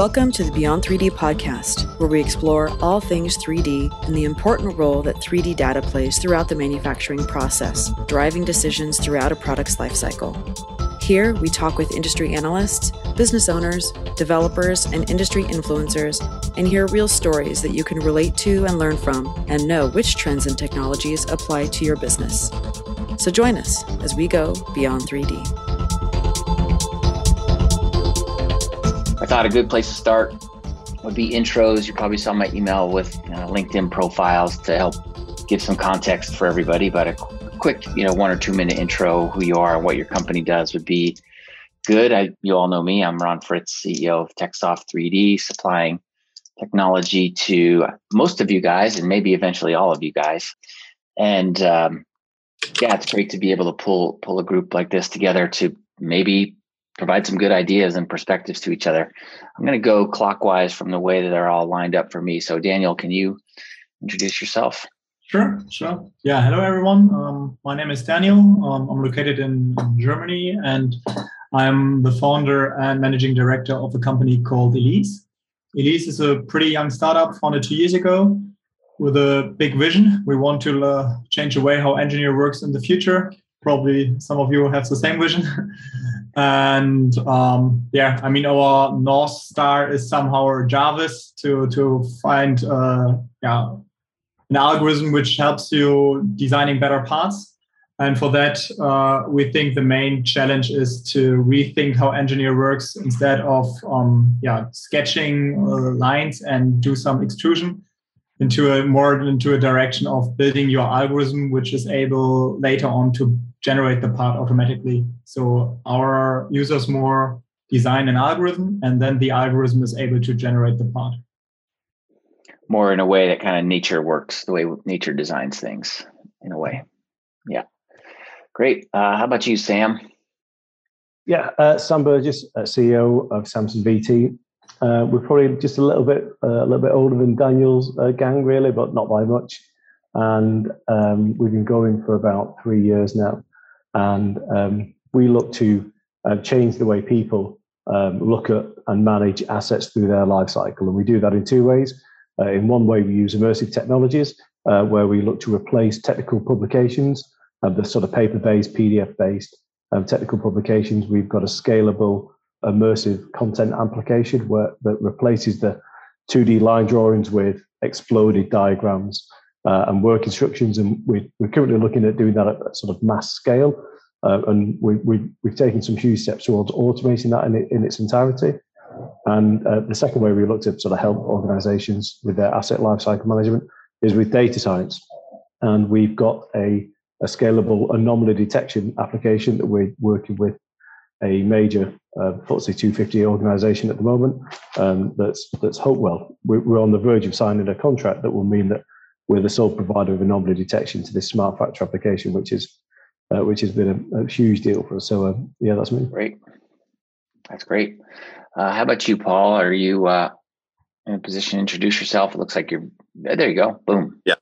Welcome to the Beyond 3D podcast, where we explore all things 3D and the important role that 3D data plays throughout the manufacturing process, driving decisions throughout a product's lifecycle. Here, we talk with industry analysts, business owners, developers, and industry influencers, and hear real stories that you can relate to and learn from, and know which trends and technologies apply to your business. So join us as we go beyond 3D. Thought a good place to start would be intros. You probably saw my email with LinkedIn profiles to help give some context for everybody. But a quick, you know, one or two minute intro, who you are, and what your company does would be good. I, you all know me. I'm Ron Fritz, CEO of TechSoft 3D, supplying technology to most of you guys, and maybe eventually all of you guys. And um, yeah, it's great to be able to pull pull a group like this together to maybe provide some good ideas and perspectives to each other. I'm going to go clockwise from the way that they're all lined up for me. So, Daniel, can you introduce yourself? Sure, sure. Yeah, hello everyone. Um, my name is Daniel. Um, I'm located in, Germany and I'm the founder and managing director of a company called Elise. Elise is a pretty young startup founded two years ago with a big vision. We want to uh, change the way how engineer works in the future. Probably some of you have the same vision. and um, yeah, I mean our north star is somehow Jarvis to to find uh, yeah an algorithm which helps you designing better parts. And for that, uh, we think the main challenge is to rethink how engineer works instead of um, yeah sketching uh, lines and do some extrusion into a more into a direction of building your algorithm, which is able later on to generate the part automatically. So our users more design an algorithm and then the algorithm is able to generate the part. More in a way that kind of nature works, the way nature designs things in a way. Yeah. Great. Uh, how about you, Sam? Yeah, uh, Sam Burgess, uh, CEO of Samson VT. Uh, we're probably just a little bit uh, a little bit older than Daniel's uh, gang, really, but not by much. And um, we've been going for about three years now and um, we look to uh, change the way people um, look at and manage assets through their life cycle. And we do that in two ways. Uh, in one way, we use immersive technologies, uh, where we look to replace technical publications, uh, the sort of paper-based, PDF-based um, technical publications. We've got a scalable, immersive content application where, that replaces the 2D line drawings with exploded diagrams uh, and work instructions. And we, we're currently looking at doing that at sort of mass scale. Uh, and we, we, we've taken some huge steps towards automating that in, in its entirety. And uh, the second way we looked at sort of help organizations with their asset lifecycle management is with data science. And we've got a, a scalable anomaly detection application that we're working with a major uh, FTSE 250 organization at the moment um, that's, that's Hopewell. We're on the verge of signing a contract that will mean that we're the sole provider of anomaly detection to this smart factory application, which is uh, which has been a, a, huge deal for us. So uh, yeah, that's me. Great, that's great. Uh, how about you, Paul? Are you uh, in a position to introduce yourself? It looks like you're there. You go. Boom. Yeah.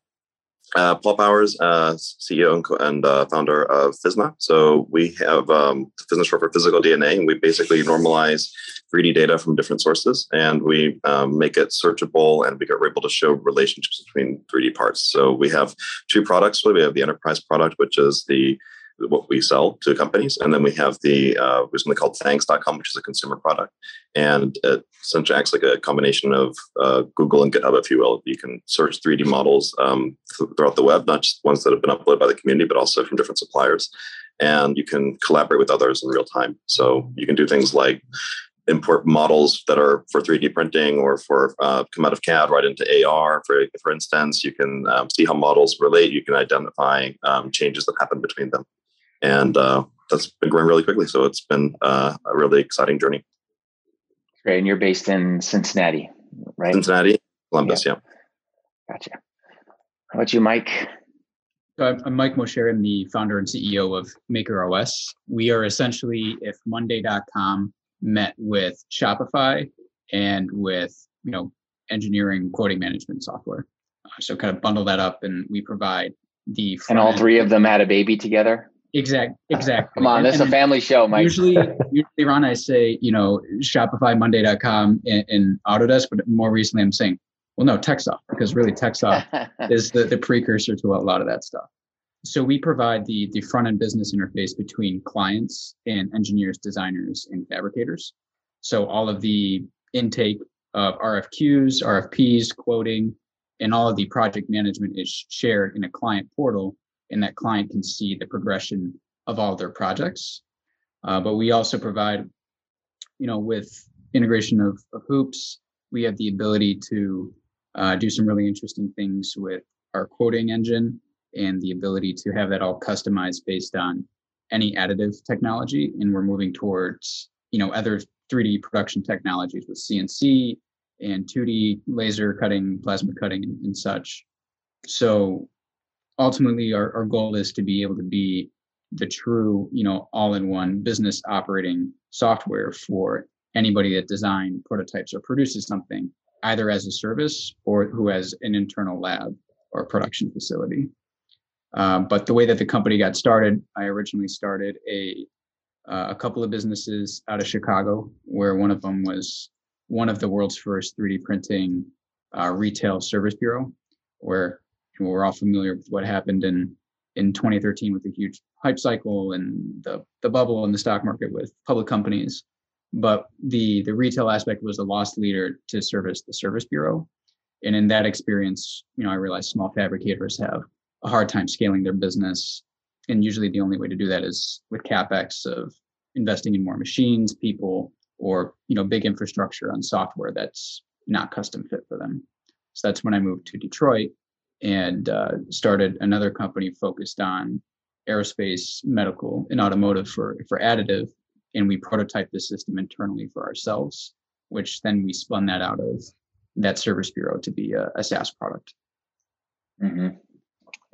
Uh, Paul Powers, uh, CEO and, and uh, founder of Physna. So we have um, Physna short for physical DNA, and we basically normalize 3D data from different sources, and we um, make it searchable, and we are able to show relationships between 3D parts. So we have two products. We have the enterprise product, which is the what we sell to companies. And then we have the uh, something called thangs.com, which is a consumer product. And it essentially acts like a combination of uh, Google and GitHub, if you will. You can search 3D models um, throughout the web, not just ones that have been uploaded by the community, but also from different suppliers. And you can collaborate with others in real time. So you can do things like import models that are for 3D printing or for uh, come out of CAD right into AR. For for instance, you can um, see how models relate. You can identify um, changes that happen between them and uh, that's been growing really quickly. So it's been uh, a really exciting journey. Great, and you're based in Cincinnati, right? Cincinnati, Columbus, yeah. yeah. Gotcha. How about you, Mike? I'm Mike Mosher. I'm the founder and CEO of MakerOS. We are essentially if Monday.com met with Shopify and with you know engineering quoting management software. Uh, so kind of bundle that up, and we provide the and all three of them had a baby together Exact, exactly. Come on, this is a family show, Mike. Usually, usually, Ron, I say, you know, Shopify, Monday.com, and, and Autodesk, but more recently, I'm saying, well, no, TechSoft, because really, TechSoft is the, the precursor to a lot of that stuff. So we provide the the front end business interface between clients and engineers, designers, and fabricators. So all of the intake of RFQs, RFPs, quoting, and all of the project management is shared in a client portal and that client can see the progression of all of their projects. Uh, but we also provide, you know, with integration of, of hoops, we have the ability to uh, do some really interesting things with our quoting engine and the ability to have that all customized based on any additive technology. And we're moving towards, you know, other 3D production technologies with CNC and 2D laser cutting, plasma cutting, and, and such. So ultimately, our, our goal is to be able to be the true, you know, all-in-one business operating software for anybody that design prototypes or produces something, either as a service or who has an internal lab or production facility. Um, but the way that the company got started, I originally started a uh, a couple of businesses out of Chicago, where one of them was one of the world's first 3D printing uh, retail service bureau, where we're all familiar with what happened in in 2013 with the huge hype cycle and the the bubble in the stock market with public companies. But the the retail aspect was a lost leader to service the service bureau, and in that experience, you know, I realized small fabricators have a hard time scaling their business, and usually the only way to do that is with capex of investing in more machines, people, or you know big infrastructure on software that's not custom fit for them. So that's when I moved to Detroit and uh, started another company focused on aerospace, medical, and automotive for for additive. And we prototyped the system internally for ourselves, which then we spun that out of that service bureau to be a, a SaaS product. Mm-hmm.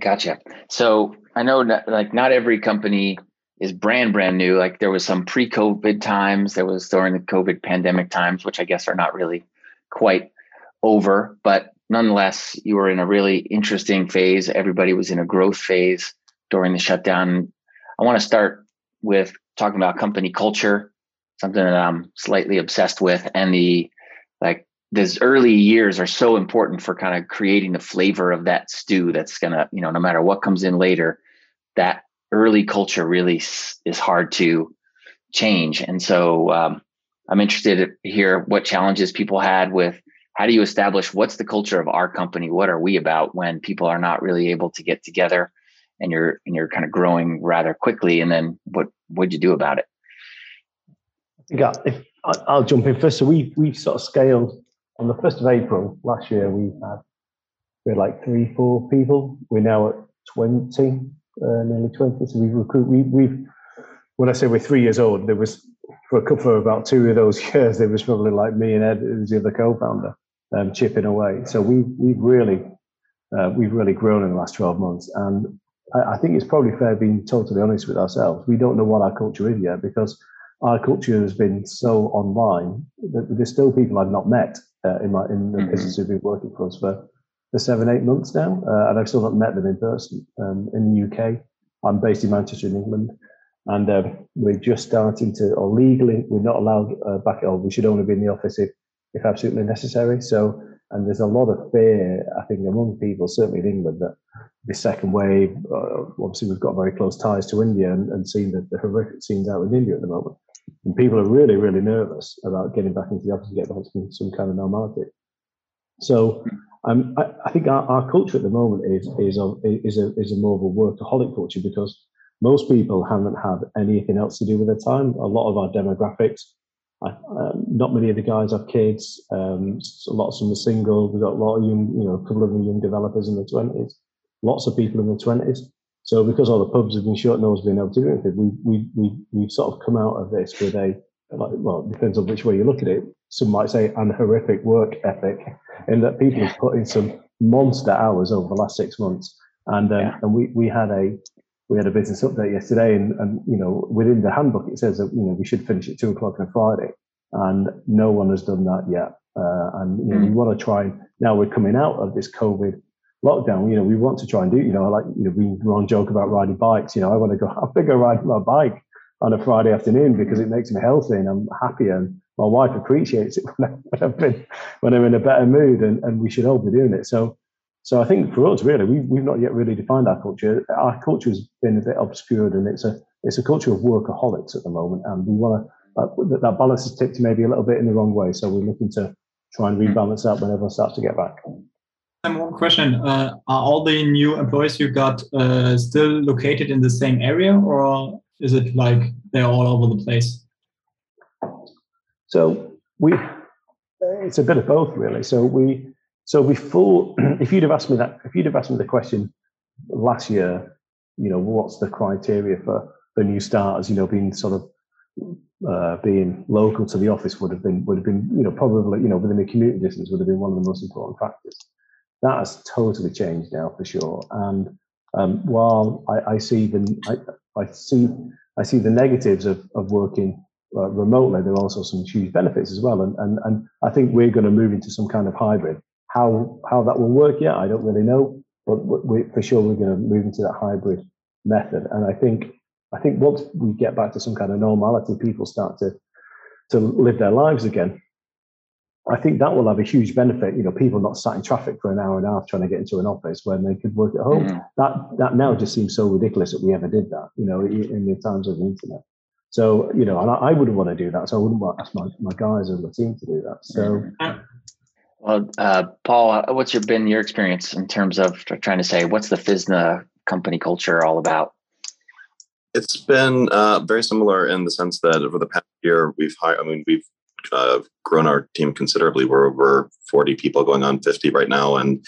Gotcha. So I know like not every company is brand brand new. Like there was some pre-COVID times, there was during the COVID pandemic times, which I guess are not really quite over, but nonetheless, you were in a really interesting phase. Everybody was in a growth phase during the shutdown. I want to start with talking about company culture, something that I'm slightly obsessed with, and the like. These early years are so important for kind of creating the flavor of that stew. That's gonna, you know, no matter what comes in later, that early culture really is hard to change. And so, um, I'm interested to hear what challenges people had with how do you establish what's the culture of our company? What are we about when people are not really able to get together and you're and you're kind of growing rather quickly? And then what what'd you do about it? Yeah if i'll jump in first. So we we sort of scaled. On the 1st of april last year we had we had like three four people. We're now at 20 uh, nearly 20 so we've recruited we, we've when i say we're three years old there was for a couple of about two of those years there was probably like me and ed who's the other co-founder um, chipping away. So we we've really uh, we've really grown in the last 12 months, and I, I, think it's probably fair being totally honest with ourselves. We don't know what our culture is yet because our culture has been so online that there's still people I've not met uh, in my in the mm-hmm. business who've been working for us for for seven eight months now, uh, and I've still not met them in person. Um, in the UK, I'm based in Manchester, in England. And um, we're just starting to, or legally, we're not allowed uh, back at all. We should only be in the office if if absolutely necessary. So, and there's a lot of fear, I think, among people, certainly in England, that the second wave, uh, obviously, we've got very close ties to India and, and seeing the, the horrific scenes out in India at the moment. And people are really, really nervous about getting back into the office and getting back to some kind of normality. So, um, I, I, think our, our, culture at the moment is is a, is a is a more of a workaholic culture because most people haven't had anything else to do with their time. A lot of our demographics um, not many of the guys have kids. Um, a lot of them are single. We've got a lot of young, you know, a couple of young developers in the twenties. Lots of people in the twenties. So because all the pubs have been shut, no one's been able to do anything. We we we we've sort of come out of this with a like, well, it depends on which way you look at it. Some might say an horrific work ethic, in that people have put in some monster hours over the last six months. And um, yeah. and we we had a we had a business update yesterday, and, and you know within the handbook it says that you know we should finish at two o'clock on Friday, and no one has done that yet. Uh, and you know mm. we want to try. Now we're coming out of this COVID lockdown, you know, we want to try and do, you know, like, you know, we Ron joke about riding bikes. You know, I want to go, I think I ride my bike on a Friday afternoon because it makes me healthy and I'm happy and my wife appreciates it when, I, have been when I'm in a better mood and, and we should all be doing it. So so I think for us really we we've not yet really defined our culture. Our culture has been a bit obscured and it's a it's a culture of workaholics at the moment and we want to that, that balance is tipped maybe a little bit in the wrong way. So we're looking to try and rebalance that when everyone starts to get back. And one question: uh, Are all the new employees you got uh, still located in the same area, or is it like they're all over the place? So we, it's a bit of both, really. So we, so before, if you'd have asked me that, if you'd have asked me the question last year, you know, what's the criteria for for new starters? You know, being sort of uh, being local to the office would have been would have been you know probably you know within a commuting distance would have been one of the most important factors. That has totally changed now for sure. And um, while I, I see the I, I, see I see the negatives of, of working uh, remotely, there are also some huge benefits as well. And, and and I think we're going to move into some kind of hybrid. How how that will work yet, I don't really know, but we, for sure we're going to move into that hybrid method. And I think I think once we get back to some kind of normality, people start to to live their lives again. I think that will have a huge benefit. You know, people not sat in traffic for an hour and a half trying to get into an office when they could work at home. Mm. That that now just seems so ridiculous that we ever did that. You know, in the times of the internet. So you know, and I, I wouldn't want to do that. So I wouldn't want to ask my, my guys and the team to do that. So. Well, uh, Paul, uh, what's your been your experience in terms of trying to say what's the Physna company culture all about? It's been uh, very similar in the sense that over the past year, we've hired. I mean, we've uh, grown our team considerably. We're over 40 people, going on 50 right now. And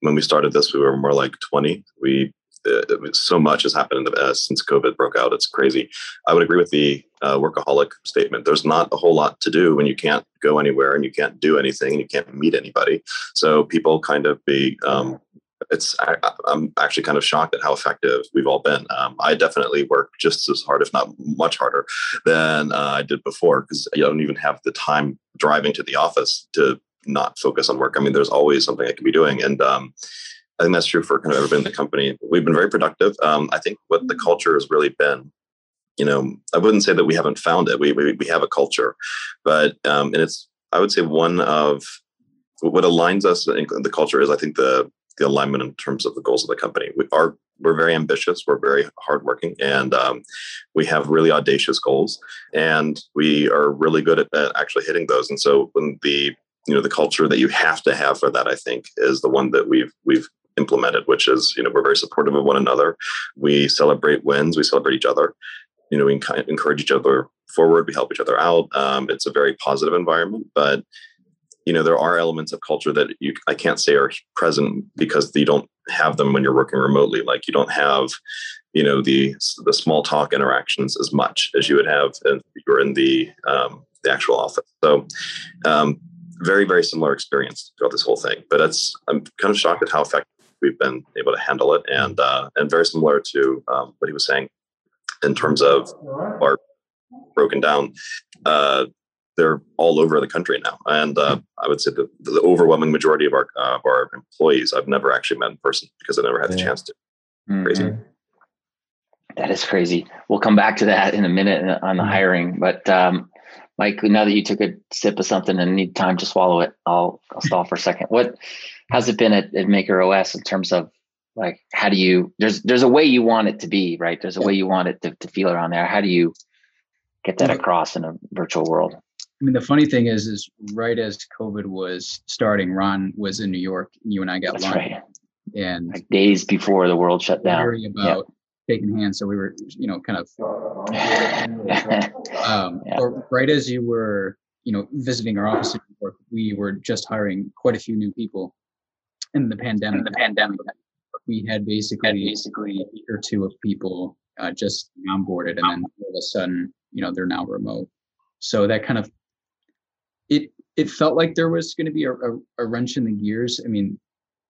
when we started this, we were more like 20. We uh, so much has happened uh, since COVID broke out. It's crazy. I would agree with the uh, workaholic statement. There's not a whole lot to do when you can't go anywhere and you can't do anything and you can't meet anybody. So people kind of be um, it's I, am actually kind of shocked at how effective we've all been. Um, I definitely work just as hard, if not much harder, than uh, I did before because I don't even have the time driving to the office to not focus on work. I mean, there's always something I could be doing, and um, I think that's true for kind of everybody in the company. We've been very productive. Um, I think what the culture has really been. You know, I wouldn't say that we haven't found it. We we, we have a culture, but um, and it's I would say one of what aligns us in the culture is I think the the alignment in terms of the goals of the company. We are we're very ambitious, we're very hardworking, and um, we have really audacious goals, and we are really good at, at actually hitting those. And so when the you know the culture that you have to have for that, I think, is the one that we've we've implemented, which is you know we're very supportive of one another. We celebrate wins, we celebrate each other. You know, we encourage each other forward. We help each other out. Um, it's a very positive environment, but you know there are elements of culture that you I can't say are present because you don't have them when you're working remotely. Like you don't have you know the the small talk interactions as much as you would have if you were in the um, the actual office. So um, very very similar experience throughout this whole thing. But that's I'm kind of shocked at how effective we've been able to handle it, and uh, and very similar to um, what he was saying in terms of our broken down. Uh, they're all over the country now. And uh, I would say the, the overwhelming majority of our uh, of our employees I've never actually met in person because I never had the chance to. Mm-hmm. Crazy. That is crazy. We'll come back to that in a minute on the mm-hmm. hiring. But um, Mike, now that you took a sip of something and need time to swallow it, I'll I'll stall for a second. What has it been at, at Maker OS in terms of like how do you there's there's a way you want it to be, right? There's a way you want it to, to feel around there. How do you get that across in a virtual world? I mean, the funny thing is, is right as COVID was starting, Ron was in New York. And you and I got That's lunch, right. and like days before the world shut down. About yep. taking hands, so we were, you know, kind of. um, yeah. Or right as you were, you know, visiting our office in New York, we were just hiring quite a few new people. In the pandemic, in the pandemic, we had basically, had basically a week or two of people uh, just onboarded, and then all of a sudden, you know, they're now remote. So that kind of it it felt like there was going to be a, a, a wrench in the gears. I mean,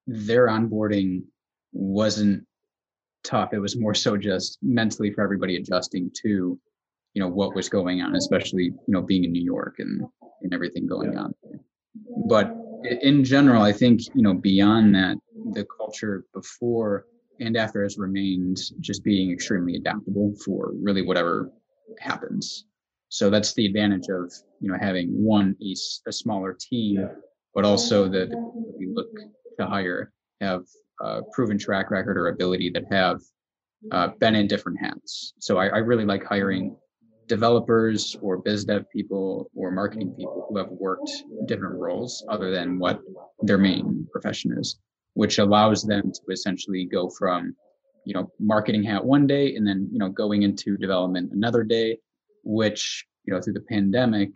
their onboarding wasn't tough. It was more so just mentally for everybody adjusting to, you know, what was going on, especially you know being in New York and and everything going on. But in general, I think you know beyond that, the culture before and after has remained just being extremely adaptable for really whatever happens. So that's the advantage of you know having one a, a smaller team, but also the, the we look to hire have a proven track record or ability that have uh, been in different hats. So I, I really like hiring developers or biz dev people or marketing people who have worked different roles other than what their main profession is, which allows them to essentially go from, you know, marketing hat one day and then, you know, going into development another day, which, you know, through the pandemic,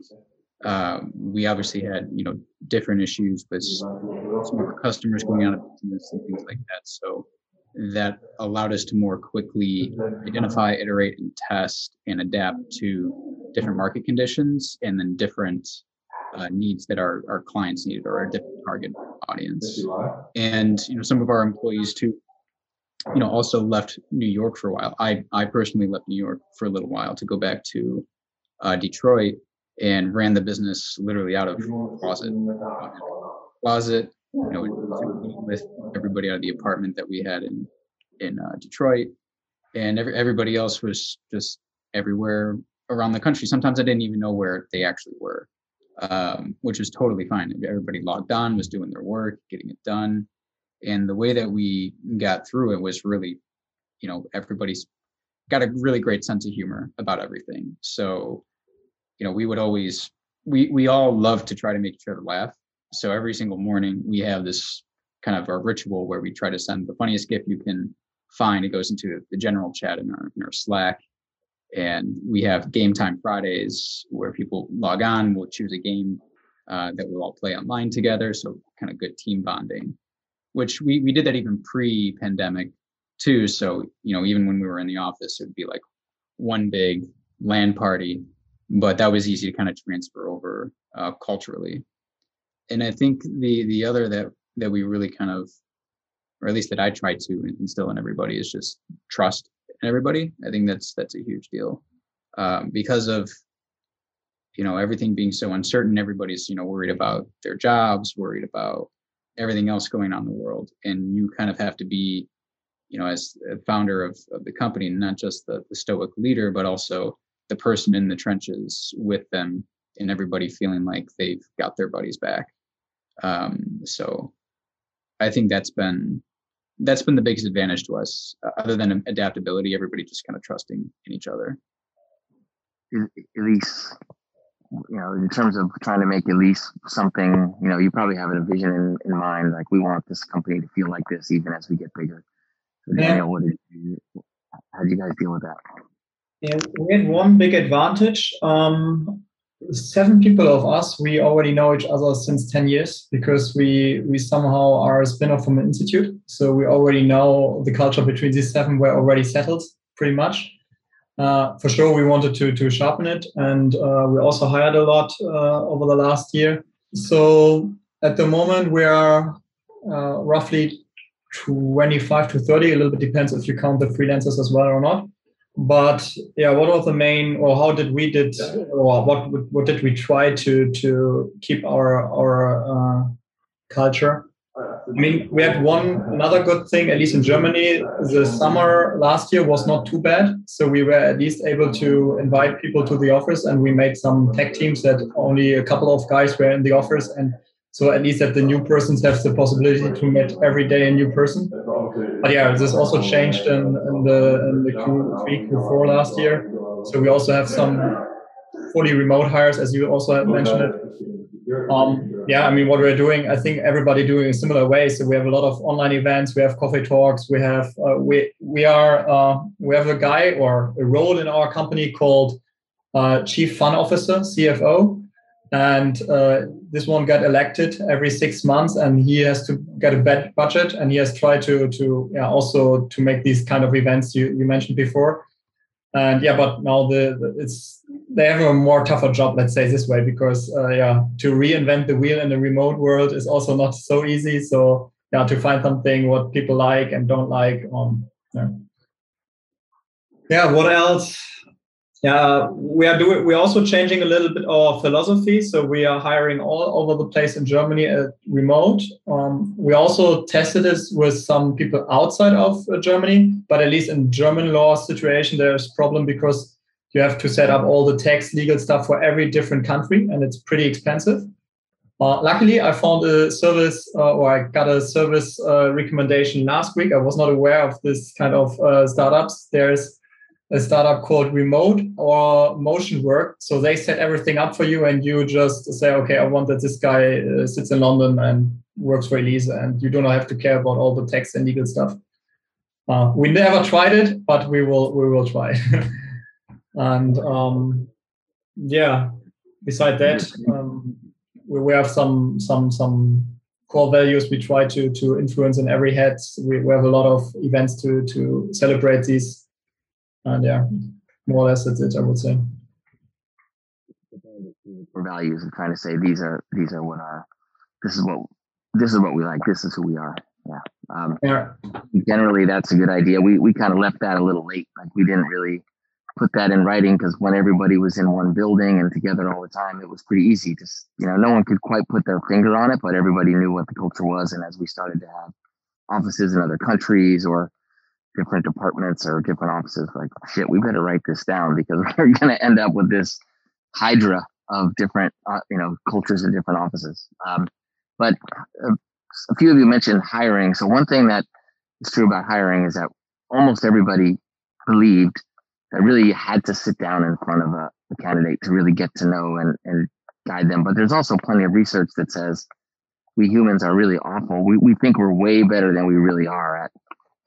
uh, we obviously had, you know, different issues with some of our customers going out of business and things like that. So that allowed us to more quickly identify, iterate, and test and adapt to different market conditions and then different uh, needs that our, our clients needed or our different target audience. And you know, some of our employees too, you know, also left New York for a while. I I personally left New York for a little while to go back to uh, Detroit and ran the business literally out of closet. Closet, you know, with everybody out of the apartment that we had in in uh, Detroit, and every, everybody else was just everywhere around the country. Sometimes I didn't even know where they actually were, um, which was totally fine. Everybody logged on, was doing their work, getting it done, and the way that we got through it was really, you know, everybody's got a really great sense of humor about everything. So, you know, we would always we we all love to try to make each other laugh so every single morning we have this kind of a ritual where we try to send the funniest gift you can find. It goes into the general chat in our, in our Slack. And we have game time Fridays where people log on, we'll choose a game uh, that we'll all play online together. So kind of good team bonding, which we, we did that even pre pandemic too. So, you know, even when we were in the office, it would be like one big LAN party, but that was easy to kind of transfer over uh, culturally and I think the the other that that we really kind of, or at least that I try to instill in everybody is just trust in everybody. I think that's that's a huge deal um, because of you know everything being so uncertain. Everybody's you know worried about their jobs, worried about everything else going on in the world, and you kind of have to be you know as a founder of, of the company not just the, the stoic leader but also the person in the trenches with them and everybody feeling like they've got their buddies back. Um, so I think that's been that's been the biggest advantage to us, uh, other than adaptability. Everybody just kind of trusting in each other. At least, you know, in terms of trying to make at least something, you know, you probably have a vision in, in mind. Like we want this company to feel like this, even as we get bigger. So Daniel, what did you? How do you guys deal with that? Yeah, we had one big advantage. Um, seven people of us, we already know each other since 10 years because we, we somehow are a spin-off from an institute. So we already know the culture between these seven were already settled pretty much. Uh, for sure, we wanted to, to sharpen it. And uh, we also hired a lot uh, over the last year. So at the moment, we are uh, roughly 25 to 30, a little bit depends if you count the freelancers as well or not but yeah what was the main or how did we did or what what did we try to to keep our our uh, culture? I mean we had one another good thing at least in germany the summer last year was not too bad. So we were at least able to invite people to the office and we made some tech teams that only a couple of guys were in the office and so at least that the new persons have the possibility to meet every day a new person. But yeah, this also changed in, in the in the Q3, Q4 last year. So we also have some fully remote hires, as you also mentioned it. Um, yeah, I mean, what we're doing, I think everybody doing a similar way. So we have a lot of online events, we have coffee talks, we have uh, we we are uh, we have a guy or a role in our company called uh, Chief Fun Officer (CFO), and uh, this one got elected every six months and he has to get a budget and he has tried to to yeah, also to make these kind of events you, you mentioned before. And yeah but now the, the, it's they have a more tougher job let's say this way because uh, yeah to reinvent the wheel in the remote world is also not so easy. So yeah to find something what people like and don't like um yeah, yeah what else Yeah, we are doing. We're also changing a little bit our philosophy. So we are hiring all over the place in Germany at remote. Um, we also tested this with some people outside of uh, Germany, but at least in German law situation, there's problem because you have to set up all the tax legal stuff for every different country, and it's pretty expensive. Uh, luckily, I found a service uh, or I got a service uh, recommendation last week. I was not aware of this kind of uh, startups. There's a startup called Remote or Motion Work. So they set everything up for you, and you just say, okay, I want that this guy uh, sits in London and works for Elise, and you do not have to care about all the tax and legal stuff. Uh, we never tried it, but we will we will try. and um, yeah, beside that, um, we, we have some some some core values we try to to influence in every head. We, we have a lot of events to to celebrate these and yeah, more or less that's it. I would say. For values and trying to say these are these are what our this is what this is what we like. This is who we are. Yeah. Um, yeah. Generally, that's a good idea. We we kind of left that a little late. Like we didn't really put that in writing because when everybody was in one building and together all the time, it was pretty easy. Just you know, no one could quite put their finger on it, but everybody knew what the culture was. And as we started to have offices in other countries or different departments or different offices like shit we better write this down because we're going to end up with this hydra of different uh, you know cultures in different offices. Um, but uh, a few of you mentioned hiring. So one thing that is true about hiring is that almost everybody believed that really had to sit down in front of a, a candidate to really get to know and, and guide them. But there's also plenty of research that says we humans are really awful. We, we think we're way better than we really are at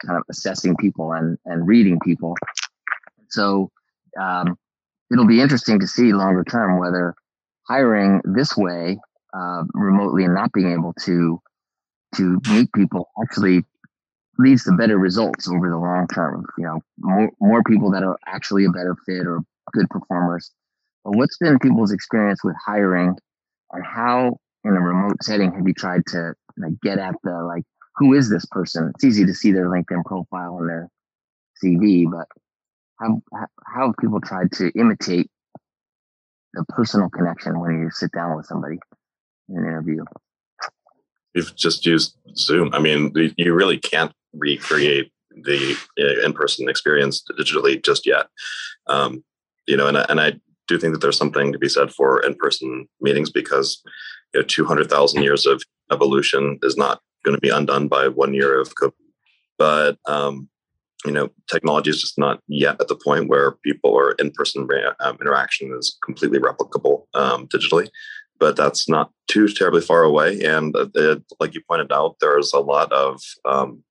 kind of assessing people and, and reading people. So um, it'll be interesting to see longer term whether hiring this way uh, remotely and not being able to to meet people actually leads to better results over the long term. You know, more, more people that are actually a better fit or good performers. But what's been people's experience with hiring, and how in a remote setting have you tried to like, get at the like who is this person? It's easy to see their LinkedIn profile and their CV, but how how have people tried to imitate the personal connection when you sit down with somebody in an interview? You've just used Zoom. I mean, you really can't recreate the uh, in-person experience digitally just yet. Um, you know, and I, and I do think that there's something to be said for in-person meetings because you know, 200,000 years of evolution is not going to be undone by one year of COVID. But um, you know, technology is just not yet at the point where people or in-person um, interaction is completely replicable um, digitally. But that's not too terribly far away, and uh, it, like you pointed out, there's a lot of um,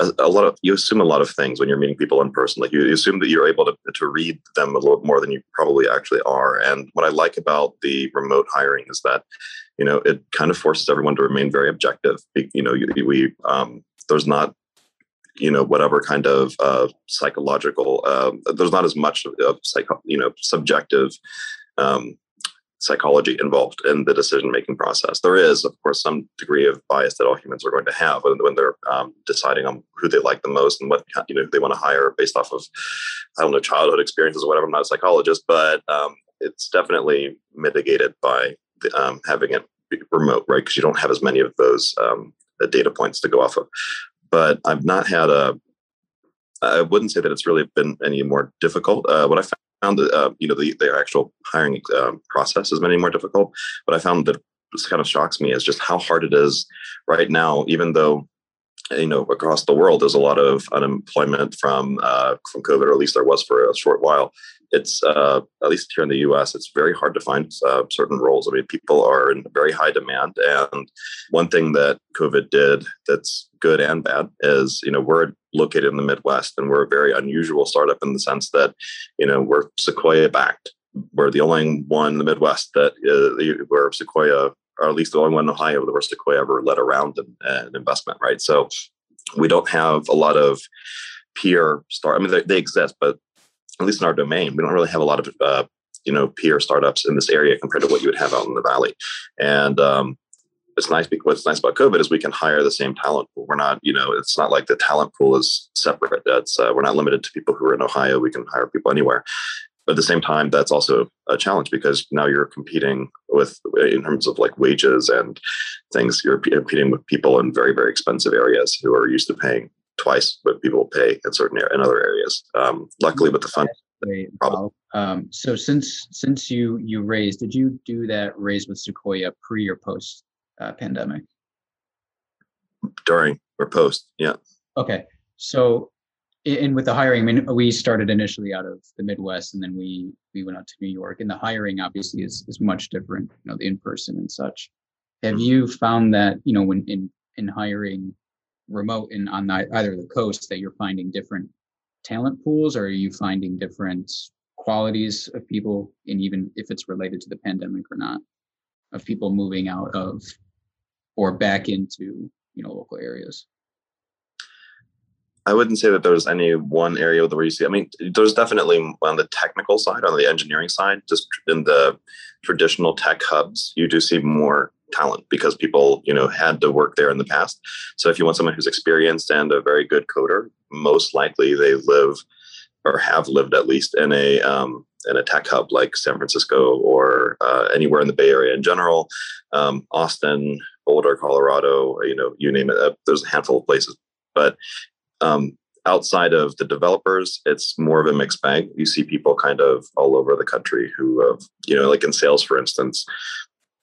a, a, lot of you assume a lot of things when you're meeting people in person. Like you, you, assume that you're able to to read them a little more than you probably actually are. And what I like about the remote hiring is that you know it kind of forces everyone to remain very objective. You know, we um, there's not you know whatever kind of uh, psychological uh, there's not as much of psycho, you know subjective um, psychology involved in the decision making process. There is, of course, some degree of bias that all humans are going to have when, when they're um, deciding on who they like the most and what you know they want to hire based off of I don't know childhood experiences or whatever. I'm not a psychologist, but um, it's definitely mitigated by the, um, having it remote, right? Because you don't have as many of those um, data points to go off of. But I've not had a I wouldn't say that it's really been any more difficult. Uh, what I found that uh, you know the, actual hiring um, process is many more difficult. But I found that this kind of shocks me is just how hard it is right now, even though you know across the world there's a lot of unemployment from uh, from COVID, or at least there was for a short while it's uh, at least here in the U.S. It's very hard to find uh, certain roles. I mean, people are in very high demand, and one thing that COVID did that's good and bad is you know we're located in the Midwest, and we're a very unusual startup in the sense that you know we're Sequoia backed. We're the only one in the Midwest that uh, where Sequoia, or at least the only one in Ohio that where Sequoia ever led around an, investment, right? So we don't have a lot of peer start. I mean, they, they exist, but at least in our domain, we don't really have a lot of uh, you know peer startups in this area compared to what you would have out in the valley. And um, it's nice what's nice about COVID is we can hire the same talent pool. We're not, you know, it's not like the talent pool is separate. That's uh, we're not limited to people who are in Ohio. We can hire people anywhere. But at the same time, that's also a challenge because now you're competing with, in terms of like wages and things, you're competing with people in very, very expensive areas who are used to paying twice what people pay in certain in other areas. Um, luckily, with the fund. Um, so since since you you raised, did you do that raise with Sequoia pre or post uh, pandemic? During or post, yeah. Okay, so and with the hiring, I mean, we started initially out of the Midwest, and then we we went out to New York. And the hiring obviously is is much different, you know, the in person and such. Have mm-hmm. you found that you know when in in hiring remote and on the, either the coast that you're finding different talent pools, or are you finding different qualities of people, and even if it's related to the pandemic or not, of people moving out of or back into you know local areas? I wouldn't say that there's any one area where you see. I mean, there's definitely on the technical side, on the engineering side, just in the traditional tech hubs, you do see more talent because people, you know, had to work there in the past. So if you want someone who's experienced and a very good coder, most likely they live or have lived at least in a um, in a tech hub like San Francisco or uh, anywhere in the Bay Area in general, um, Austin, Boulder, Colorado, you know, you name it. Uh, there's a handful of places, but um, outside of the developers, it's more of a mixed bag. You see people kind of all over the country who have, you know, like in sales, for instance,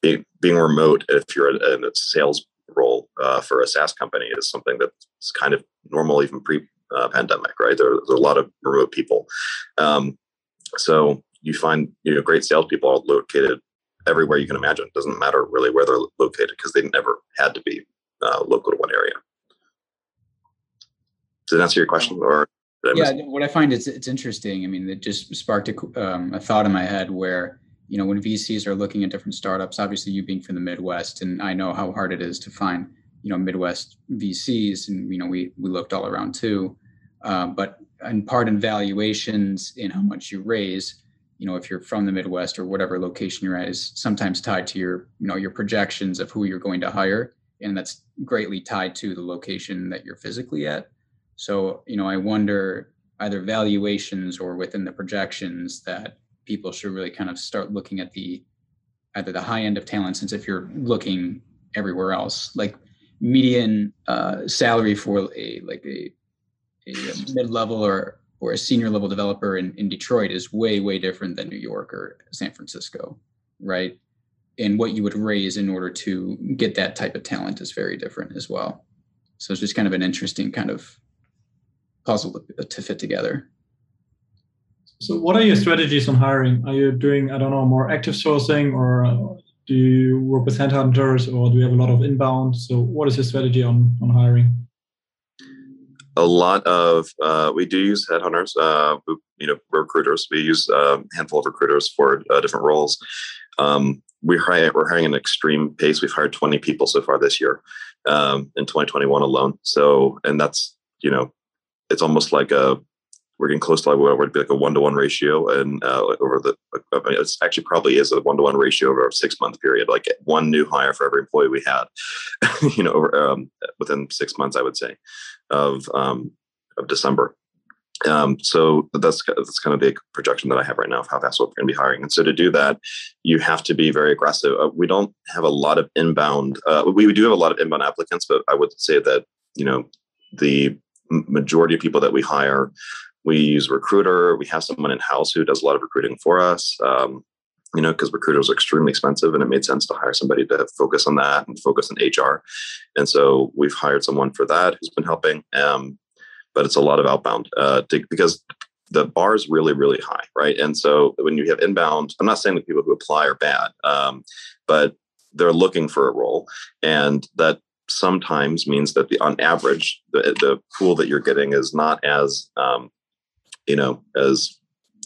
be, being remote, if you're in a sales role uh, for a SaaS company, is something that's kind of normal even pre uh, pandemic, right? There, there's a lot of remote people. Um, so you find, you know, great salespeople are located everywhere you can imagine. It doesn't matter really where they're located because they never had to be uh, local to one area. Does that answer your question? Or yeah, what I find is it's interesting. I mean, it just sparked a, um, a thought in my head where you know when VCs are looking at different startups. Obviously, you being from the Midwest, and I know how hard it is to find you know Midwest VCs, and you know we we looked all around too. Uh, but in part in valuations in how much you raise, you know, if you're from the Midwest or whatever location you're at, is sometimes tied to your you know your projections of who you're going to hire, and that's greatly tied to the location that you're physically at. So, you know, I wonder either valuations or within the projections that people should really kind of start looking at the either the high end of talent since if you're looking everywhere else like median uh, salary for a like a, a mid-level or or a senior level developer in, in detroit is way way different than new york or san francisco right and what you would raise in order to get that type of talent is very different as well so it's just kind of an interesting kind of puzzle to, to fit together. So, what are your strategies on hiring? Are you doing, I don't know, more active sourcing, or uh, do you work with headhunters, or do you have a lot of inbound? So, what is your strategy on on hiring? A lot of uh, we do use headhunters. Uh, you know, recruiters. We use a handful of recruiters for uh, different roles. Um, we hire, we're hiring an extreme pace. We've hired 20 people so far this year um, in 2021 alone. So, and that's you know it's almost like a we're getting close to like what would be like a one to one ratio, and uh, over the I mean, it's actually probably is a one to one ratio over a six month period, like one new hire for every employee we had, you know, over, um, within six months, I would say, of um, of December. Um, so that's that's kind of the projection that I have right now of how fast we're going to be hiring. And so to do that, you have to be very aggressive. Uh, we don't have a lot of inbound. Uh, we, we do have a lot of inbound applicants, but I would say that you know the majority of people that we hire, we use recruiter. We have someone in house who does a lot of recruiting for us. Um, you know, because recruiters are extremely expensive, and it made sense to hire somebody to focus on that and focus on HR. And so we've hired someone for that who's been helping. Um, but it's a lot of outbound uh, to, because the bar is really, really high, right? And so when you have inbound, I'm not saying that people who apply are bad, um, but they're looking for a role, and that sometimes means that the on average the, the pool that you're getting is not as um, you know as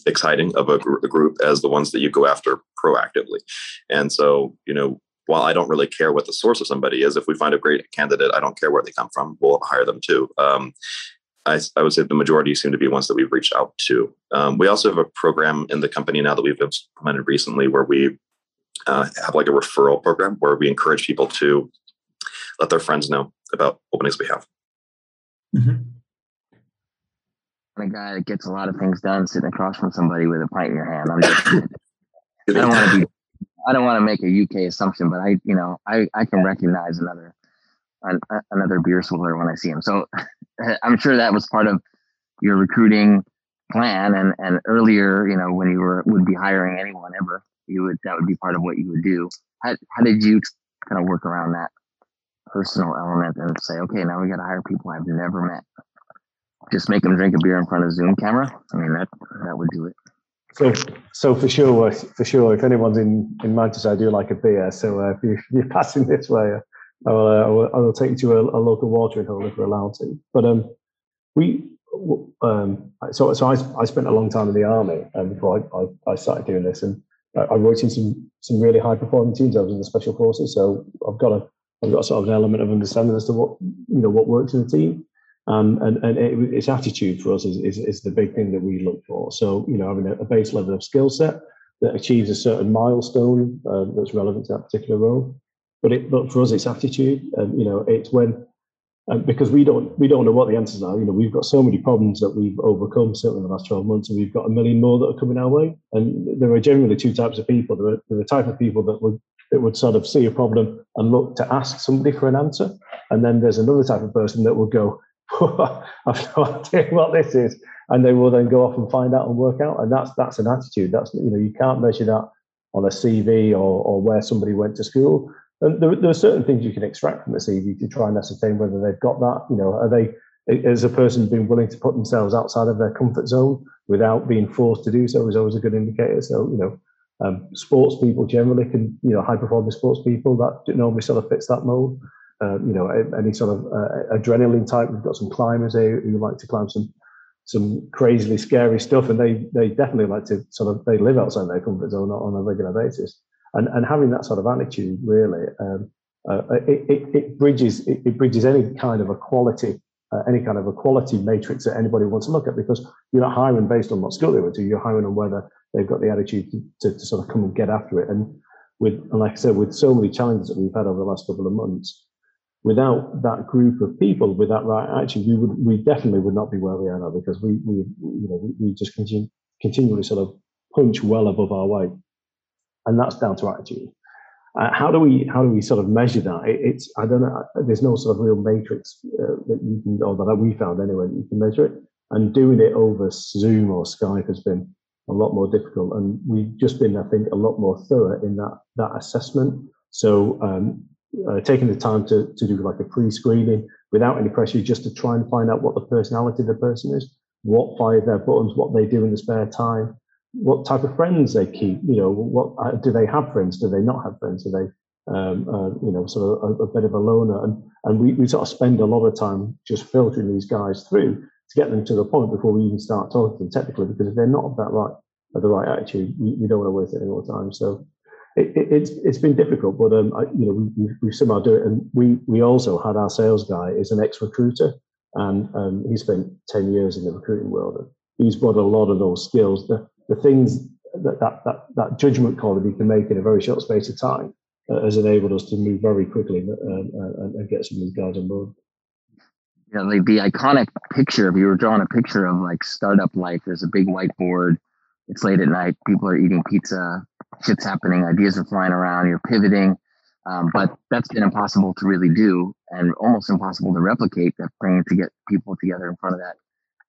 exciting of a, gr- a, group as the ones that you go after proactively and so you know while i don't really care what the source of somebody is if we find a great candidate i don't care where they come from we'll hire them too um, I, I, would say the majority seem to be ones that we've reached out to. Um, we also have a program in the company now that we've implemented recently where we uh, have like a referral program where we encourage people to let their friends know about openings we have. Mm-hmm. The guy that gets a lot of things done sitting across from somebody with a pint in your hand. I'm just, I don't want to be, I don't want to make a UK assumption, but I, you know, I, I can recognize another, an, another beer swiller when I see him. So I'm sure that was part of your recruiting plan. And, and earlier, you know, when you were, would be hiring anyone ever, you would, that would be part of what you would do. How, how did you kind of work around that personal element and say, okay, now we got to hire people I've never met? Just make them drink a beer in front of Zoom camera. I mean, that, that would do it. So, so for sure, for sure, if anyone's in, in Manchester, I do like a beer. So uh, if, you, are passing this way, I will, uh, I will, I will take you to a, a local watering hole if we're allowed to. But um, we, um, so so I, I spent a long time in the army um, before I, I, I started doing this, and I worked in some some really high performing teams. I was in the special forces, so I've got a I've got sort of an element of understanding as to what you know what works in a team. Um, and and it, its attitude for us is, is, is the big thing that we look for. So you know, having a, a base level of skill set that achieves a certain milestone uh, that's relevant to that particular role. But it, but for us, it's attitude. And you know, it's when um, because we don't we don't know what the answers are. You know, we've got so many problems that we've overcome certainly in the last twelve months, and we've got a million more that are coming our way. And there are generally two types of people. There are, there are the type of people that would that would sort of see a problem and look to ask somebody for an answer, and then there's another type of person that will go, I've no idea what this is, and they will then go off and find out and work out. And that's that's an attitude. That's you know you can't measure that on a CV or or where somebody went to school. And there, there are certain things you can extract from the CV to try and ascertain whether they've got that. You know, are they is a person being willing to put themselves outside of their comfort zone without being forced to do so is always a good indicator. So you know. Um, sports people generally can, you know, high performing sports people that normally sort of fits that mold. Uh, you know, any sort of uh, adrenaline type. We've got some climbers here who like to climb some some crazily scary stuff, and they they definitely like to sort of they live outside their comfort zone on a regular basis. And and having that sort of attitude really, um, uh, it, it, it bridges it, it, bridges any kind of a quality. Uh, any kind of a quality matrix that anybody wants to look at because you're not hiring based on what skill they went to, you're hiring on whether they've got the attitude to, to, to sort of come and get after it. And with, and like I said, with so many challenges that we've had over the last couple of months, without that group of people with that right attitude, we would we definitely would not be where we are now because we we you know we, just continue continually sort of punch well above our weight, and that's down to attitude. Uh, how do we how do we sort of measure that? It, it's I don't know. There's no sort of real matrix uh, that you can or that we found anyway that you can measure it. And doing it over Zoom or Skype has been a lot more difficult. And we've just been, I think, a lot more thorough in that that assessment. So um, uh, taking the time to, to do like a pre-screening without any pressure, just to try and find out what the personality of the person is, what fire their buttons, what they do in the spare time, what type of friends they keep. You know, what uh, do they have friends? Do they not have friends? Do they, um, uh, you know, sort of a, a, bit of a loner? And and we, we sort of spend a lot of time just filtering these guys through to get them to the point before we even start talking to them technically, because if they're not of that right, of the right attitude, we, we don't want to waste any more time. So it, it, it's it's been difficult, but um, I, you know, we, we, we somehow do it. And we we also had our sales guy is an ex recruiter, and um, he spent ten years in the recruiting world. And he's brought a lot of those skills, the the things that that that, that judgment call that he can make in a very short space of time uh, has enabled us to move very quickly and, and, and get some of these guys on board. Yeah, like the iconic picture. If you were drawing a picture of like startup life, there's a big whiteboard. It's late at night. People are eating pizza shit's happening, ideas are flying around, you're pivoting. Um, but that's been impossible to really do and almost impossible to replicate that praying to get people together in front of that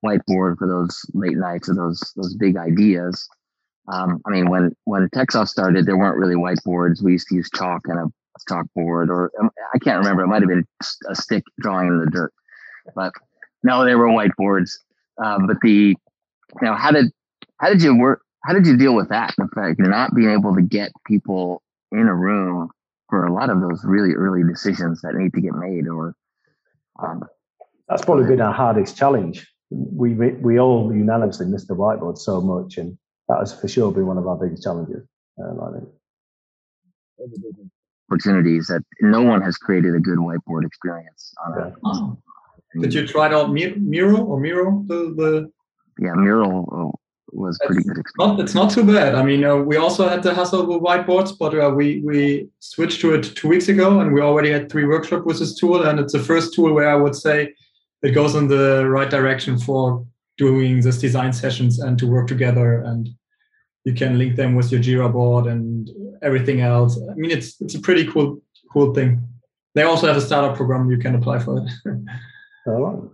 whiteboard for those late nights or those those big ideas. Um, I mean, when when Texas started, there weren't really whiteboards. We used to use chalk and a chalkboard, or um, I can't remember. It might have been a stick drawing in the dirt, but no, there were whiteboards. Um, but the you know how did how did you work how did you deal with that? The fact you're not being able to get people in a room for a lot of those really early decisions that need to get made, or um, that's probably been our hardest challenge. We we all unanimously missed the whiteboard so much, and that has for sure been one of our biggest challenges. Um, I think opportunities that no one has created a good whiteboard experience on yeah. a, oh. Did you try out Miro or Miro the the yeah Mural oh, was pretty it's good experience. Not, it's not too bad. I mean, uh, we also had the hustle with whiteboards, but uh, we we switched to it two weeks ago, and we already had three workshops with this tool, and it's the first tool where I would say it goes in the right direction for doing this design sessions and to work together and you can link them with your Jira board and everything else. I mean, it's it's a pretty cool cool thing. They also have a startup program you can apply for it. oh,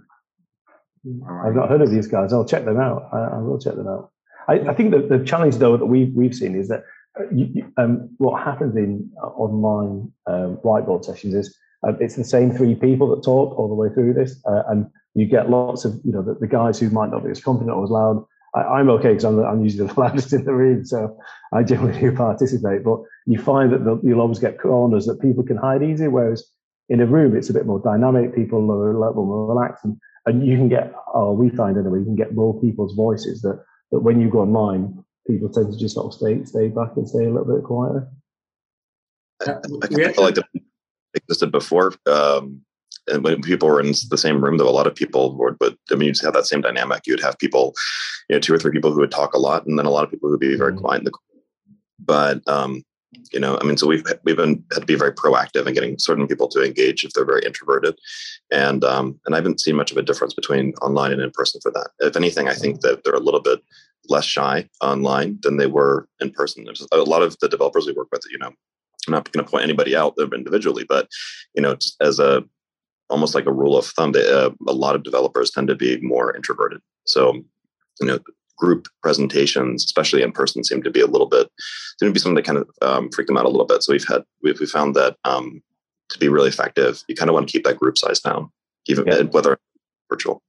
I've not heard of these guys. I'll check them out. I, I will check them out. I, I, think that the challenge though that we've we've seen is that uh, you, um, what happens in uh, online um, whiteboard sessions is um, it's the same three people that talk all the way through this, uh, and you get lots of you know the, the, guys who might not be as confident or as loud. I, am okay because I'm, I'm usually the loudest in the room, so I generally do participate. But you find that the, you'll always get corners that people can hide easy, whereas in a room it's a bit more dynamic. People are a little more relaxed, and, and you can get, or we find anyway, you can get more people's voices that that when you go online, people tend to just sort of stay stay back and stay a little bit quieter. I, I feel like that existed before. Um, and when people were in the same room, though, a lot of people would, but I mean, you'd have that same dynamic. You'd have people, you know, two or three people who would talk a lot, and then a lot of people who would be very mm-hmm. quiet. But um, you know, I mean, so we've we've been had to be very proactive in getting certain people to engage if they're very introverted, and um, and I haven't seen much of a difference between online and in person for that. If anything, I think that they're a little bit less shy online than they were in person. There's a lot of the developers we work with, you know, I'm not going to point anybody out individually, but you know, as a almost like a rule of thumb, they, uh, a lot of developers tend to be more introverted. So, you know, group presentations, especially in person, seem to be a little bit seem to be something that kind of um, freak them out a little bit. So we've had we've we found that um, to be really effective, you kind of want to keep that group size down, even yeah. whether virtual.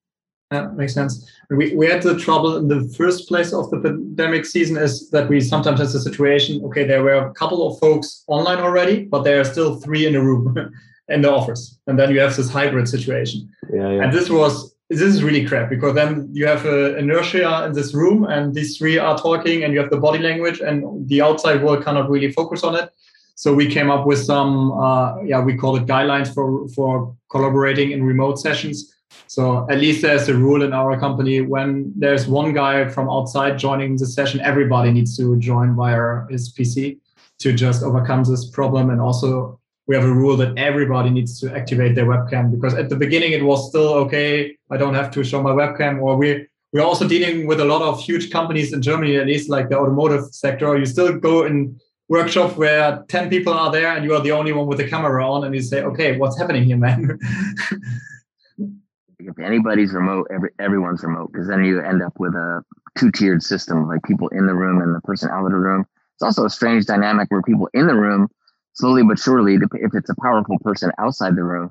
Yeah, makes sense. We, we had the trouble in the first place of the pandemic season is that we sometimes had the situation, okay, there were a couple of folks online already, but there are still three in the room in the office. And then you have this hybrid situation. Yeah, yeah. And this was, this is really crap because then you have a inertia in this room and these three are talking and you have the body language and the outside world cannot really focus on it. So we came up with some, uh, yeah, we call it guidelines for, for collaborating in remote sessions so at least there's a rule in our company when there's one guy from outside joining the session, everybody needs to join via his PC to just overcome this problem. And also we have a rule that everybody needs to activate their webcam because at the beginning it was still okay. I don't have to show my webcam or we we're also dealing with a lot of huge companies in Germany, at least like the automotive sector. You still go in workshop where 10 people are there and you are the only one with the camera on and you say, okay, what's happening here, man? if anybody's remote, every, everyone's remote because then you end up with a two-tiered system, like people in the room and the person out of the room. It's also a strange dynamic where people in the room, slowly but surely, if it's a powerful person outside the room,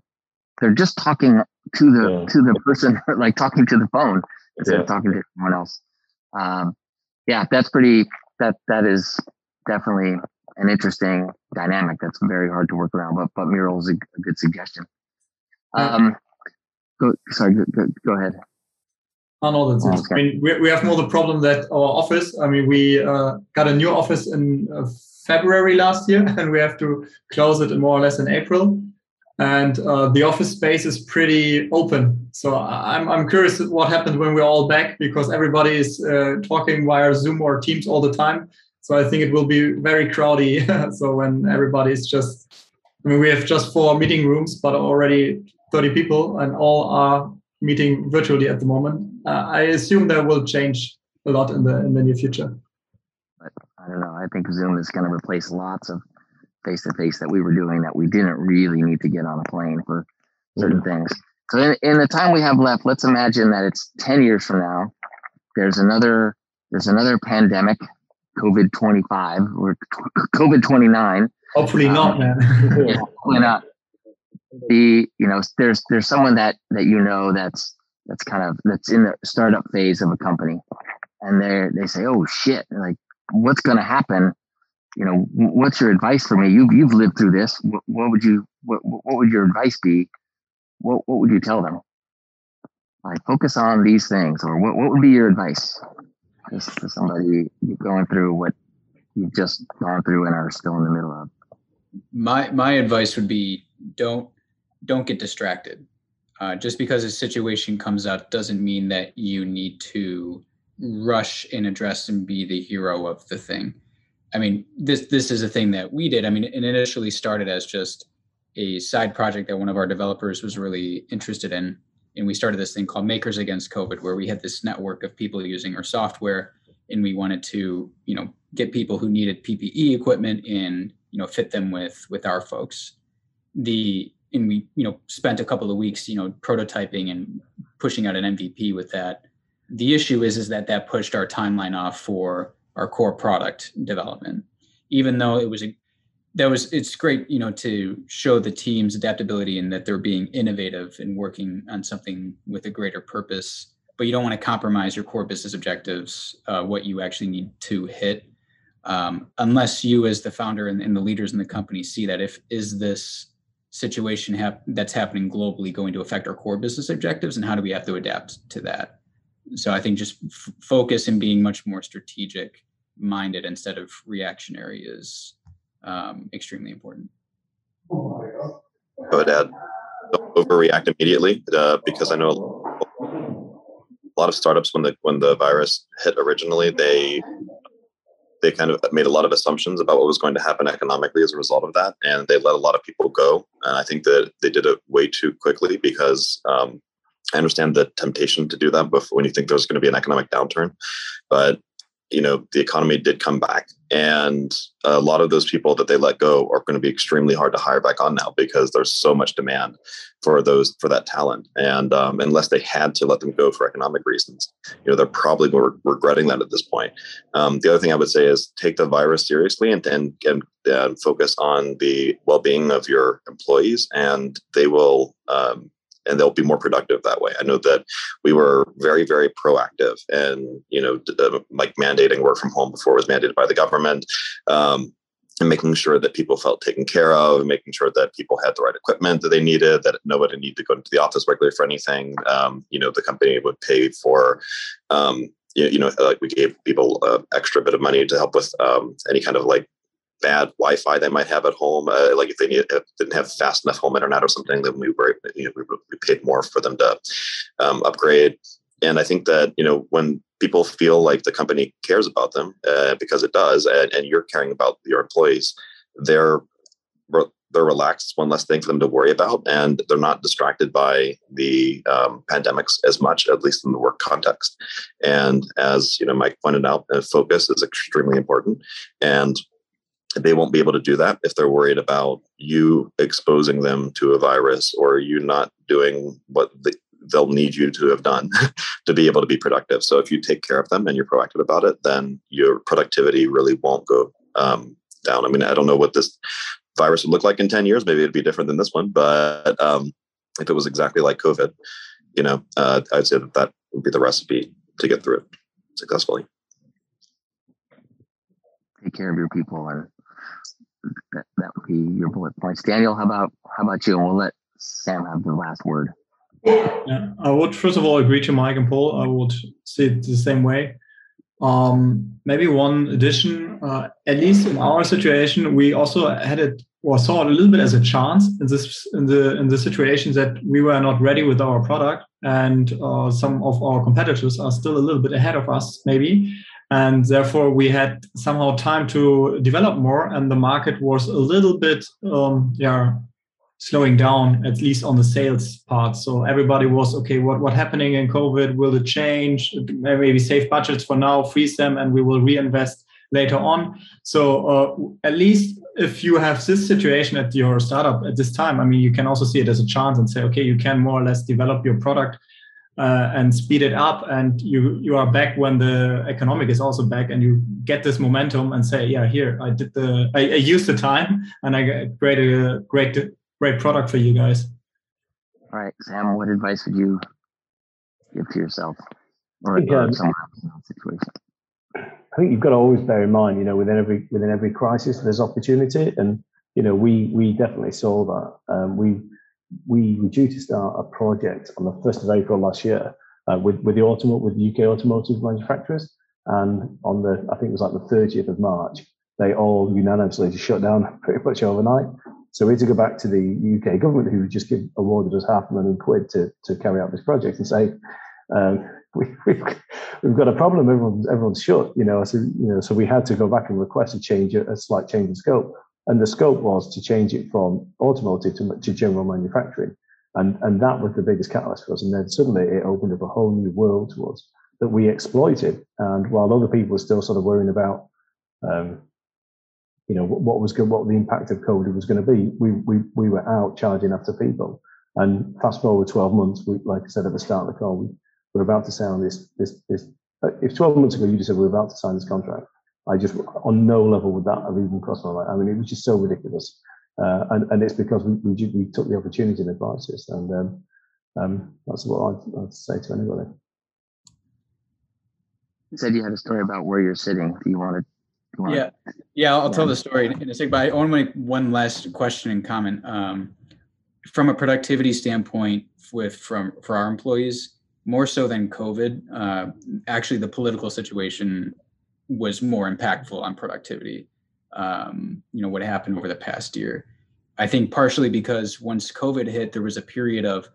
they're just talking to the yeah. to the person, like talking to the phone instead yeah. of talking to someone else. Um, yeah, that's pretty. That that is definitely an interesting dynamic. That's very hard to work around, but but Mural is a, a good suggestion. Um, Go, sorry, go, go ahead. Oh, no, that's it. Okay. I mean, we, we have more the problem that our office, I mean, we uh, got a new office in uh, February last year, and we have to close it more or less in April. And uh, the office space is pretty open. So I'm, I'm curious what happens when we're all back because everybody is uh, talking via Zoom or Teams all the time. So I think it will be very crowdy. so when everybody is just, I mean, we have just four meeting rooms, but already 30 people and all are meeting virtually at the moment. Uh, I assume that will change a lot in the in the near future. I don't know. I think Zoom is going to replace lots of face to face that we were doing that we didn't really need to get on a plane for certain mm-hmm. things. So in, in the time we have left, let's imagine that it's 10 years from now. There's another there's another pandemic, COVID 25 or COVID 29. Hopefully um, not, man. yeah, hopefully not the you know there's there's someone that that you know that's that's kind of that's in the startup phase of a company and they they say oh shit like what's going to happen? You know what's your advice for me? You've you've lived through this. What, what would you what, what would your advice be? What what would you tell them? Like focus on these things or what, what would be your advice? For somebody going through what you've just gone through and are still in the middle of. My my advice would be don't don't get distracted. Uh, just because a situation comes up doesn't mean that you need to rush and address and be the hero of the thing. I mean, this this is a thing that we did. I mean, it initially started as just a side project that one of our developers was really interested in, and we started this thing called Makers Against COVID, where we had this network of people using our software, and we wanted to, you know, get people who needed PPE equipment and you know fit them with with our folks. The and we you know spent a couple of weeks you know prototyping and pushing out an MVP with that. The issue is is that that pushed our timeline off for our core product development, even though it was a that was it's great you know to show the team's adaptability and that they're being innovative and working on something with a greater purpose but you don't want to compromise your core business objectives uh, what you actually need to hit. Um, unless you as the founder and, and, the leaders in the company see that if is this situation hap- that's happening globally going to affect our core business objectives and how do we have to adapt to that so i think just f- focus and being much more strategic minded instead of reactionary is um, extremely important. I would add, don't overreact immediately uh, because I know a lot of startups when the when the virus hit originally, they they kind of made a lot of assumptions about what was going to happen economically as a result of that, and they let a lot of people go. And I think that they did it way too quickly because um, I understand the temptation to do that before when you think there's going to be an economic downturn, but you know the economy did come back and a lot of those people that they let go are going to be extremely hard to hire back on now because there's so much demand for those for that talent and um, unless they had to let them go for economic reasons you know they're probably re- regretting that at this point. Um, the other thing i would say is take the virus seriously and and, and, and focus on the well-being of your employees and they will um, and they'll be more productive that way. I know that we were very, very proactive and, you know, uh, like mandating work from home before it was mandated by the government. Um, and making sure that people felt taken care of, and making sure that people had the right equipment that they needed, that nobody needed to go into the office regularly for anything. Um, you know, the company would pay for um, you, know, like we gave people an extra bit of money to help with um, any kind of like bad Wi-Fi they might have at home. Uh, like if they need, if didn't have fast enough home internet or something, then we were you know, we, paid more for them to um, upgrade. And I think that you know when people feel like the company cares about them uh, because it does, and, and, you're caring about your employees, they're they're relaxed. one less thing for them to worry about, and they're not distracted by the um, pandemics as much, at least in the work context. And as you know, Mike pointed out, uh, focus is extremely important. And they won't be able to do that if they're worried about you exposing them to a virus or you not doing what the, they'll need you to have done to be able to be productive. So if you take care of them and you're proactive about it, then your productivity really won't go um, down. I mean, I don't know what this virus would look like in 10 years. Maybe it'd be different than this one, but um, if it was exactly like COVID, you know, uh, I'd say that that would be the recipe to get through it successfully. Take care of your people and that, that would be your bullet points. Daniel, how about how about you? And we'll let Sam have the last word. Yeah, I would first of all agree to Mike and Paul. I would see it the same way. Um, maybe one addition, uh, at least in our situation, we also had it or saw it a little bit as a chance in this in the in the situation that we were not ready with our product, and uh, some of our competitors are still a little bit ahead of us, maybe and therefore we had somehow time to develop more and the market was a little bit um, yeah slowing down at least on the sales part. So everybody was okay what what happening in covid? Will it change? Maybe save budgets for now freeze them and we will reinvest later on. So uh, at least if you have this situation at your startup at this time i mean you can also see it as a chance and say okay you can more or less develop your product uh, and speed it up and you you are back when the economic is also back and you get this momentum and say yeah here i did the i, I used the time and i created a great great product for you guys all right sam what advice would you give to yourself or, yeah. or someone else in that situation i think you've got to always bear in mind you know within every within every crisis there's opportunity and you know we we definitely saw that um, we we were due to start a project on the 1st of April last year uh, with, with the automotive, with UK automotive manufacturers. And on the, I think it was like the 30th of March, they all unanimously shut down pretty much overnight. So we had to go back to the UK government, who just give, awarded us half a million quid to, to carry out this project, and say, um, we, we've, we've got a problem. Everyone's, everyone's shut, you know. So you know, so we had to go back and request a change, a slight change in scope. And the scope was to change it from automotive to, to general manufacturing. And, and that was the biggest catalyst for us. And then suddenly it opened up a whole new world to us that we exploited. And while other people were still sort of worrying about, um, you know, what, what was good, what the impact of COVID was going to be, we, we, we were out charging after people. And fast forward 12 months, we, like I said at the start of the call, we, we're about to sign this, this, this. Uh, if 12 months ago you just said we're about to sign this contract, I just, on no level would that have even crossed my mind. I mean, it was just so ridiculous. Uh, and, and it's because we, we, we, took the opportunity in advice and um, um, that's what I'd, I'd, say to anybody. You said you had a story about where you're sitting. Do you want to? You yeah, yeah, I'll, I'll tell the story in a second. But I want to make one last question and comment. Um, from a productivity standpoint, with from for our employees, more so than COVID, uh, actually the political situation was more impactful on productivity um, you know what happened over the past year. I think partially because once COVID hit, there was a period of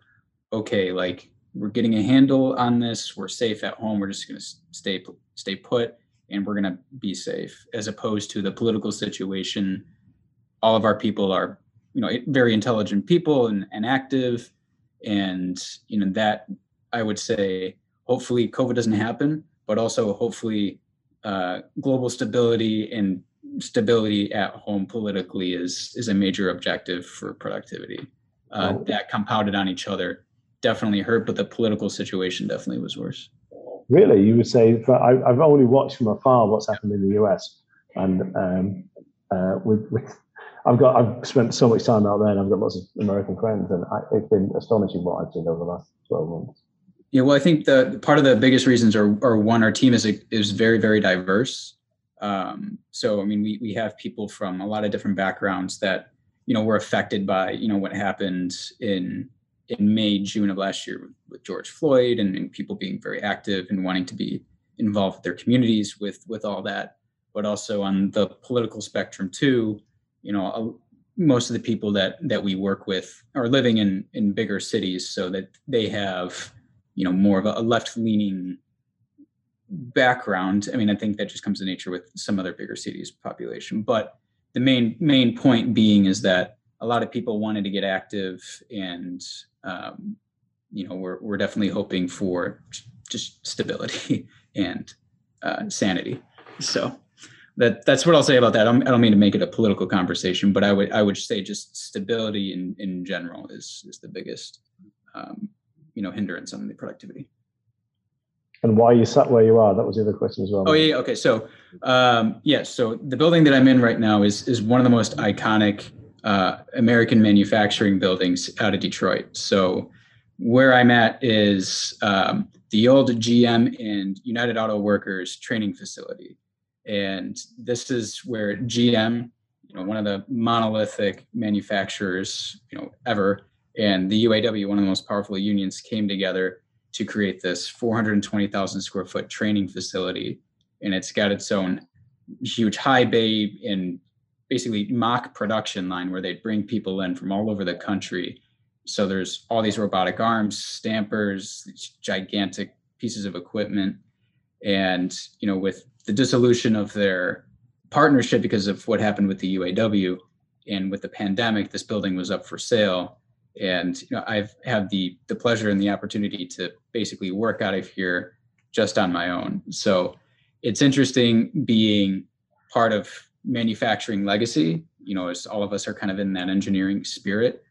okay, like we're getting a handle on this. We're safe at home. We're just going to stay stay put, and we're going to be safe. As opposed to the political situation, all of our people are you know very intelligent people and, and active, and you know that I would say hopefully COVID doesn't happen, but also hopefully uh, global stability and stability at home politically is is a major objective for productivity. Uh, oh. That compounded on each other definitely hurt, but the political situation definitely was worse. Really, you would say? I, have only watched from afar what's happened in the US, and um, uh, with, with I've got I've spent so much time out there, and I've got lots of American friends, and I, it's been astonishing what I've seen over the last twelve months. Yeah, well, I think the part of the biggest reasons are, are one, our team is is very very diverse. Um, so, I mean, we, we have people from a lot of different backgrounds that, you know, were affected by, you know, what happened in, in May, June of last year with George Floyd and, and people being very active and wanting to be involved with their communities with, with all that. But also on the political spectrum too, you know, most of the people that, that we work with are living in, in bigger cities so that they have, you know, more of a left leaning background. I mean, I think that just comes to nature with some other bigger cities population. But the main main point being is that a lot of people wanted to get active, and um, you know, we're we're definitely hoping for just stability and uh, sanity. So that that's what I'll say about that. I don't, I don't mean to make it a political conversation, but I would I would say just stability in in general is is the biggest um, you know hindrance on the productivity and why you sat where you are. That was the other question as well. Oh yeah, okay. So um, yes, yeah, so the building that I'm in right now is is one of the most iconic uh, American manufacturing buildings out of Detroit. So where I'm at is um, the old GM and United Auto Workers training facility, and this is where GM, you know, one of the monolithic manufacturers, you know, ever, and the UAW, one of the most powerful unions, came together to create this 420,000 square foot training facility. And it's got its own huge high bay and basically mock production line where they bring people in from all over the country. So there's all these robotic arms, stampers, gigantic pieces of equipment. And, you know, with the dissolution of their partnership because of what happened with the UAW and with the pandemic, this building was up for sale and you know i've had the the pleasure and the opportunity to basically work out of here just on my own. So it's interesting being part of manufacturing legacy. You know as all of us are kind of in that engineering spirit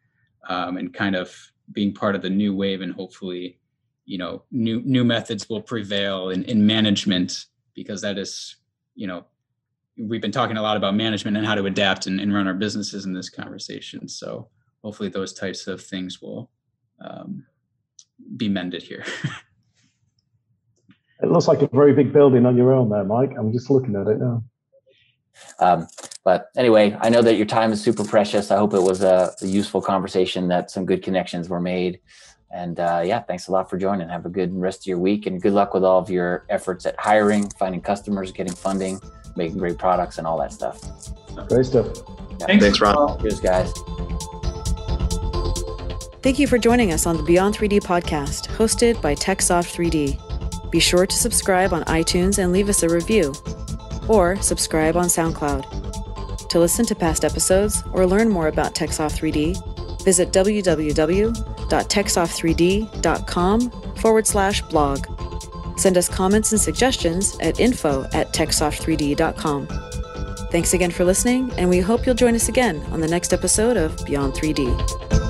um, and kind of being part of the new wave and hopefully you know new new methods will prevail in, in management because that is you know we've been talking a lot about management and how to adapt and, and run our businesses in this conversation. So hopefully those types of things will um, be mended here. it looks like a very big building on your own there, Mike. I'm just looking at it now. Um, but anyway, I know that your time is super precious. I hope it was a, a useful conversation, that some good connections were made. And uh, yeah, thanks a lot for joining. Have a good rest of your week and good luck with all of your efforts at hiring, finding customers, getting funding, making great products, and all that stuff. Great stuff. Yeah. Thanks, Thanks Ron. Cheers, guys. Thank you for joining us on the Beyond 3D podcast, hosted by TechSoft 3D. Be sure to subscribe on iTunes and leave us a review, or subscribe on SoundCloud. To listen to past episodes or learn more about TechSoft 3D, visit www.techsoft3d.com. www.techsoft3d.com forward slash blog. Send us comments and suggestions at info at techsoft3d.com. Thanks again for listening, and we hope you'll join us again on the next episode of Beyond 3D.